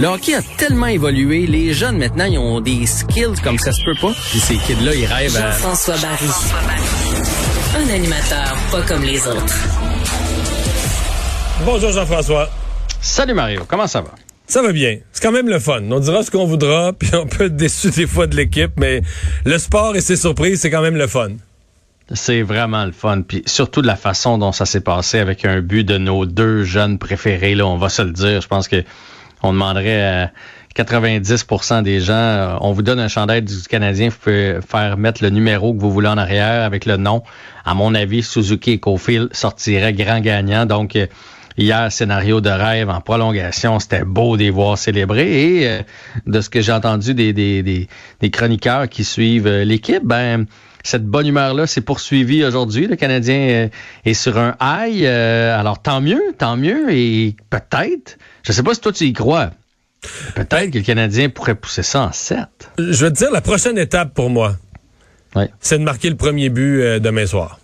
Le hockey a tellement évolué, les jeunes maintenant, ils ont des skills comme ça se peut pas. Puis ces kids-là, ils rêvent à... Jean-François Barry. Un animateur pas comme les autres. Bonjour Jean-François. Salut Mario, comment ça va? Ça va bien. C'est quand même le fun. On dira ce qu'on voudra, puis on peut être déçu des fois de l'équipe, mais le sport et ses surprises, c'est quand même le fun. C'est vraiment le fun, puis surtout de la façon dont ça s'est passé avec un but de nos deux jeunes préférés. Là, on va se le dire. Je pense que on demanderait à 90% des gens, euh, on vous donne un chandail du Canadien, vous pouvez faire mettre le numéro que vous voulez en arrière avec le nom. À mon avis, Suzuki et Cofield sortiraient grand gagnant. Donc euh, Hier, scénario de rêve en prolongation, c'était beau de les voir célébrer. Et euh, de ce que j'ai entendu des, des, des, des, chroniqueurs qui suivent l'équipe, ben cette bonne humeur-là s'est poursuivie aujourd'hui. Le Canadien euh, est sur un high. Euh, alors, tant mieux, tant mieux. Et peut-être, je sais pas si toi tu y crois, peut-être que le Canadien pourrait pousser ça en 7. Je veux te dire, la prochaine étape pour moi, c'est de marquer le premier but euh, demain soir.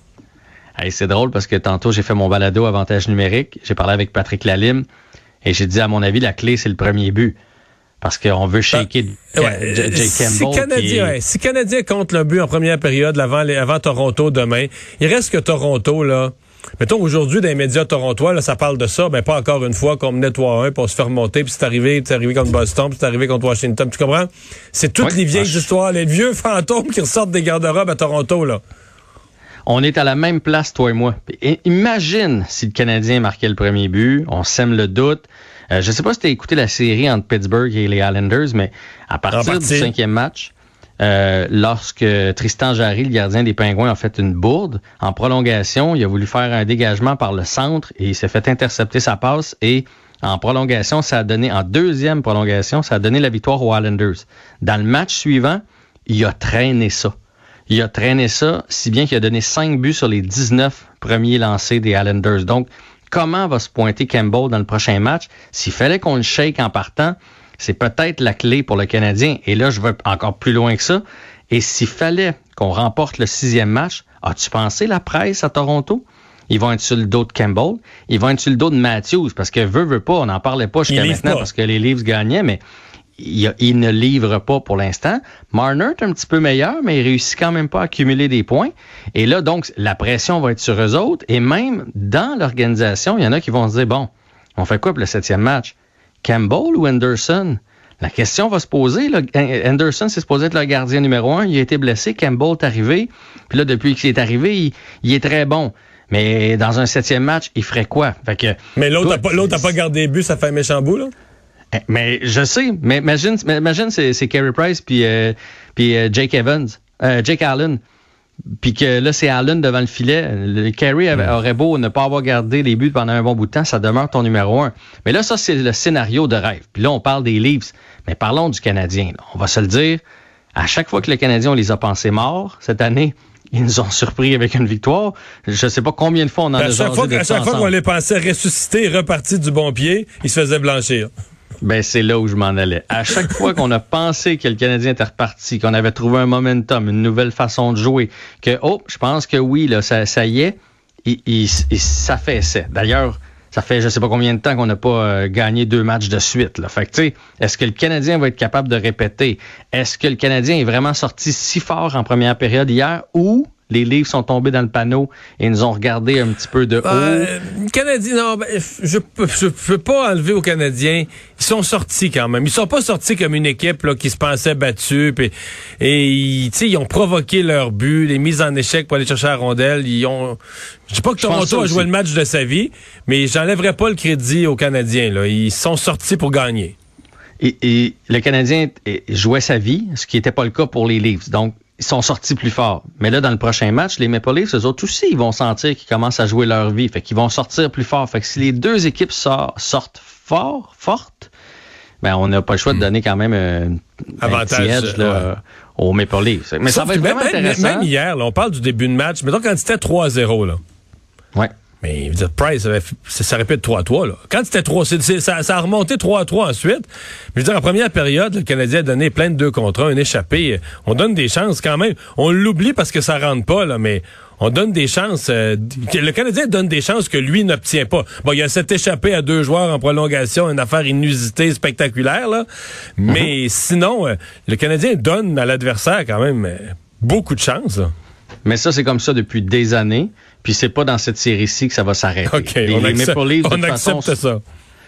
C'est drôle parce que tantôt, j'ai fait mon balado avantage numérique. J'ai parlé avec Patrick Lalim et j'ai dit, à mon avis, la clé, c'est le premier but parce qu'on veut shaker ben, ouais, Si Canadien, si Canadien compte le but en première période avant, avant Toronto demain, il reste que Toronto, là. Mettons, aujourd'hui, dans les médias torontois, là, ça parle de ça, mais pas encore une fois qu'on menait 3-1, puis on se fait remonter, puis c'est arrivé, c'est arrivé contre Boston, puis c'est arrivé contre Washington, tu comprends? C'est toutes les vieilles histoires, les vieux fantômes qui ressortent des garde-robes à Toronto, là. On est à la même place, toi et moi. imagine si le Canadien marquait le premier but, on sème le doute, euh, je ne sais pas si tu as écouté la série entre Pittsburgh et les Islanders, mais à partir du cinquième match, euh, lorsque Tristan Jarry, le gardien des Pingouins, a fait une bourde en prolongation, il a voulu faire un dégagement par le centre et il s'est fait intercepter sa passe et en prolongation, ça a donné, en deuxième prolongation, ça a donné la victoire aux Islanders. Dans le match suivant, il a traîné ça. Il a traîné ça, si bien qu'il a donné cinq buts sur les 19 premiers lancés des Islanders. Donc, comment va se pointer Campbell dans le prochain match? S'il fallait qu'on le shake en partant, c'est peut-être la clé pour le Canadien. Et là, je vais encore plus loin que ça. Et s'il fallait qu'on remporte le sixième match, as-tu pensé la presse à Toronto? Ils vont être sur le dos de Campbell. Ils vont être sur le dos de Matthews parce que veut, veut pas. On n'en parlait pas jusqu'à maintenant parce que les Leafs gagnaient, mais il, ne livre pas pour l'instant. Marner est un petit peu meilleur, mais il réussit quand même pas à accumuler des points. Et là, donc, la pression va être sur eux autres. Et même dans l'organisation, il y en a qui vont se dire, bon, on fait quoi pour le septième match? Campbell ou Anderson? La question va se poser. Là. Anderson, c'est supposé être le gardien numéro un. Il a été blessé. Campbell est arrivé. Puis là, depuis qu'il est arrivé, il, est très bon. Mais dans un septième match, il ferait quoi? Fait que, mais l'autre n'a pas, pas, gardé but, ça fait un méchant bout, là? Eh, mais je sais, mais imagine, imagine c'est Carey Price puis euh, puis euh, Jake Evans, euh, Jake Allen. Puis que là, c'est Allen devant le filet. Le Carey aurait beau ne pas avoir gardé les buts pendant un bon bout de temps, ça demeure ton numéro un. Mais là, ça, c'est le scénario de rêve. Puis là, on parle des Leafs. Mais parlons du Canadien. On va se le dire. À chaque fois que le Canadien, on les a pensés morts cette année, ils nous ont surpris avec une victoire. Je ne sais pas combien de fois on en ben, a chaque fois, à chaque fois qu'on les pensait ressusciter, repartis du bon pied, ils se faisaient blanchir. Ben, c'est là où je m'en allais. À chaque fois qu'on a pensé que le Canadien était reparti, qu'on avait trouvé un momentum, une nouvelle façon de jouer, que, oh, je pense que oui, là, ça, y est, il, il, ça fait. D'ailleurs, ça fait je sais pas combien de temps qu'on n'a pas euh, gagné deux matchs de suite. Là. Fait que, est-ce que le Canadien va être capable de répéter? Est-ce que le Canadien est vraiment sorti si fort en première période hier ou les livres sont tombés dans le panneau et nous ont regardé un petit peu de ben, haut. Canadien, non, ben, je je peux pas enlever aux Canadiens. Ils sont sortis quand même. Ils sont pas sortis comme une équipe là, qui se pensait battue. et ils, ils ont provoqué leur but, les mises en échec pour aller chercher la rondelle. Ils ont. Je dis pas que Toronto a joué le match de sa vie, mais j'enlèverai pas le crédit aux Canadiens. Là. Ils sont sortis pour gagner. Et, et, le Canadien jouait sa vie, ce qui n'était pas le cas pour les Leafs. Donc, ils sont sortis plus forts. Mais là, dans le prochain match, les Maple Leafs, eux autres aussi, ils vont sentir qu'ils commencent à jouer leur vie. Fait qu'ils vont sortir plus fort. Fait que si les deux équipes sortent fort, fortes, ben, on n'a pas le choix de hmm. donner quand même un, Avantage, edge là, aux Maple Leafs. Mais ça va être vraiment intéressant. Même hier, là, on parle du début de match. Mais donc, quand c'était 3-0, là. Ouais. Mais dire, Price, ça, ça répète 3-3. Là. Quand c'était 3, ça, ça, a remonté 3-3 ensuite. Mais je veux dire, en première période, le Canadien a donné plein de deux contre un, un échappé. On donne des chances quand même. On l'oublie parce que ça rentre pas, là, mais on donne des chances. Euh, le Canadien donne des chances que lui n'obtient pas. Bon, il y a cet échappé à deux joueurs en prolongation, une affaire inusitée, spectaculaire, là. Mais mhm. sinon, euh, le Canadien donne à l'adversaire quand même euh, beaucoup de chances. Mais ça, c'est comme ça depuis des années. Puis c'est pas dans cette série-ci que ça va s'arrêter. OK, on, accepte, ça.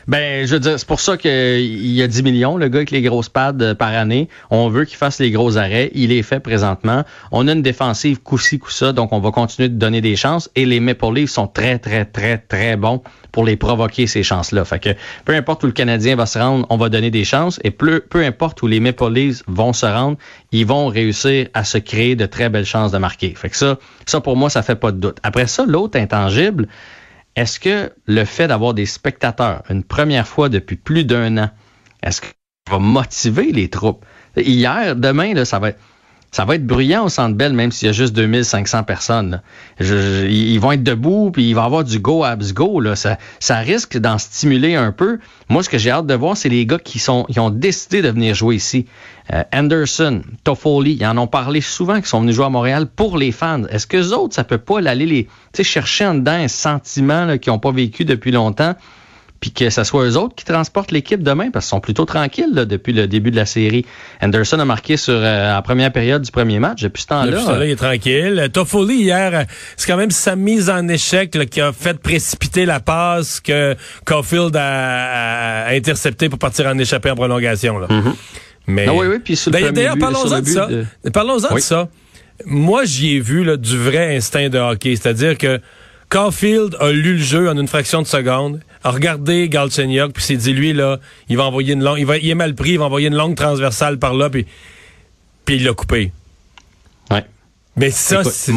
Ben, je veux dire, c'est pour ça qu'il y a 10 millions, le gars avec les grosses pads euh, par année. On veut qu'il fasse les gros arrêts. Il est fait présentement. On a une défensive coup-ci, coup-ça, donc on va continuer de donner des chances. Et les Maple sont très, très, très, très bons pour les provoquer, ces chances-là. Fait que peu importe où le Canadien va se rendre, on va donner des chances. Et peu, peu importe où les Maple vont se rendre, ils vont réussir à se créer de très belles chances de marquer. Fait que ça, ça pour moi, ça fait pas de doute. Après ça, l'autre intangible, est-ce que le fait d'avoir des spectateurs une première fois depuis plus d'un an, est-ce que ça va motiver les troupes? Hier, demain, là, ça va être ça va être bruyant au Centre Bell, même s'il y a juste 2500 personnes. ils vont être debout, puis il va y avoir du go abs go. Là. Ça, ça risque d'en stimuler un peu. Moi, ce que j'ai hâte de voir, c'est les gars qui sont, qui ont décidé de venir jouer ici. Euh, Anderson, Toffoli, ils en ont parlé souvent, qui sont venus jouer à Montréal pour les fans. Est-ce que autres, ça peut pas aller les, chercher en dedans un sentiment qu'ils n'ont pas vécu depuis longtemps? Puis que ce soit eux autres qui transportent l'équipe demain, parce qu'ils sont plutôt tranquilles depuis le début de la série. Anderson a marqué sur euh, la première période du premier match. Depuis ce temps-là. Depuis il est tranquille. Toffoli, hier, euh, c'est quand même sa mise en échec qui a fait précipiter la passe que Caulfield a, intercepté pour partir en échappée en prolongation. Là. Mm-hmm. Mais, ah oui, oui, puis D'ailleurs, parlons-en de ça. Parlons-en de ça. Moi, j'y ai vu là, du vrai instinct de hockey. C'est-à-dire que Caulfield a lu le jeu en une fraction de seconde, a regardé Galchenyuk, puis s'est dit, lui, là, il va envoyer une longue, il, va, il est mal pris, il va envoyer une longue transversale par là, puis, puis il l'a coupé. Ouais. Mais ça, c'est...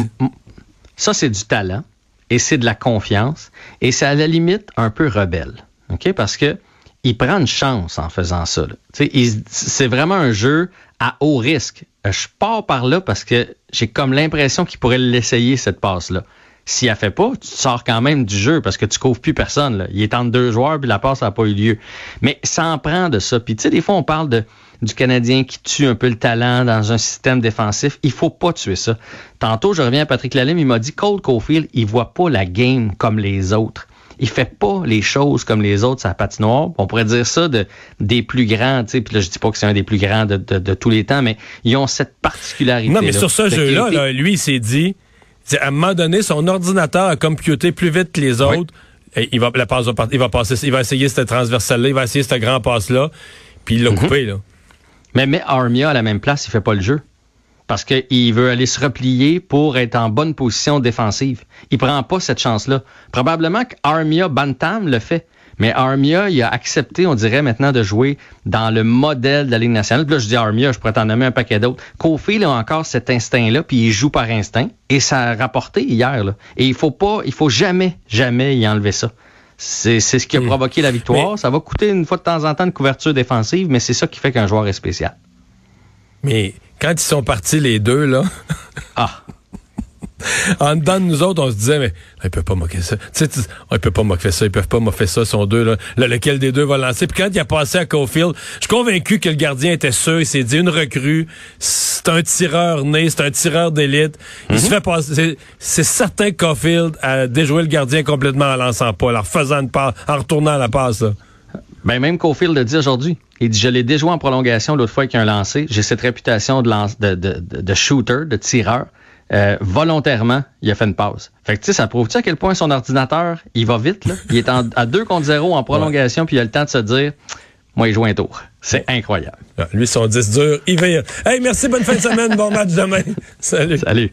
Ça, c'est du talent, et c'est de la confiance, et c'est à la limite un peu rebelle. OK? Parce que il prend une chance en faisant ça. C'est vraiment un jeu à haut risque. Je pars par là parce que j'ai comme l'impression qu'il pourrait l'essayer, cette passe-là. S'il a fait pas, tu sors quand même du jeu parce que tu couvres plus personne. Là. Il est entre deux joueurs puis la passe n'a pas eu lieu. Mais ça en prend de ça. Puis tu sais, des fois, on parle de, du Canadien qui tue un peu le talent dans un système défensif. Il faut pas tuer ça. Tantôt, je reviens à Patrick Lalime, il m'a dit Cole Caulfield, il voit pas la game comme les autres. Il fait pas les choses comme les autres sa patinoire. On pourrait dire ça de des plus grands, tu sais. Puis là, je dis pas que c'est un des plus grands de, de, tous les temps, mais ils ont cette particularité. Non, mais sur ce jeu-là, là, lui, il s'est dit à un moment donné, son ordinateur a computé plus vite que les autres. Et il va, la passe va, il va passer, il va essayer cette transversale-là, il va essayer cette grand passe-là, puis il l'a mhm. coupé, là. Mais, mais Armia à la même place, il fait pas le jeu. Parce qu'il veut aller se replier pour être en bonne position défensive. Il prend pas cette chance-là. Probablement qu'Armia Bantam le fait. Mais Armia, il a accepté, on dirait maintenant, de jouer dans le modèle de la Ligue nationale. Puis là, je dis Armia, je pourrais t'en nommer un paquet d'autres. Kofi, a encore cet instinct-là, puis il joue par instinct. Et ça a rapporté hier. Là. Et il faut pas, il faut jamais, jamais y enlever ça. C'est ce qui a hmm. provoqué la victoire. ça va coûter une fois de temps en temps une couverture défensive, mais c'est ça qui fait qu'un joueur est spécial. Mais quand ils sont partis les deux, là. ah! en dedans de nous autres, on se disait, mais ils peuvent pas moquer ça. Tu sais, ils peuvent pas moquer ça, ils peuvent pas moquer ça, sont deux, là. lequel des deux va lancer? Puis quand il a passé à Cofield, je suis convaincu que le gardien était sûr, il s'est dit, une recrue, c'est un tireur né, c'est un tireur d'élite. Il se mhm. fait passer, c'est certain que Caulfield a déjoué le gardien complètement en lançant pas, en faisant une passe, en retournant la passe, Ben, même Caulfield l'a dit aujourd'hui. Il dit, je l'ai déjoué en prolongation l'autre fois qu'il a lancé. J'ai cette réputation de, lance, de, de, de shooter, de tireur. Euh, volontairement, il a fait une pause. Fait que tu sais, ça prouve-tu à quel point son ordinateur, il va vite, là? Il est à 2 contre 0 en prolongation, puis il a le temps de se dire moi, il joue un tour. C'est incroyable. Ah, lui, son 10 dur, il va. Hey, merci, bonne fin de semaine, bon match demain. Salut. Salut.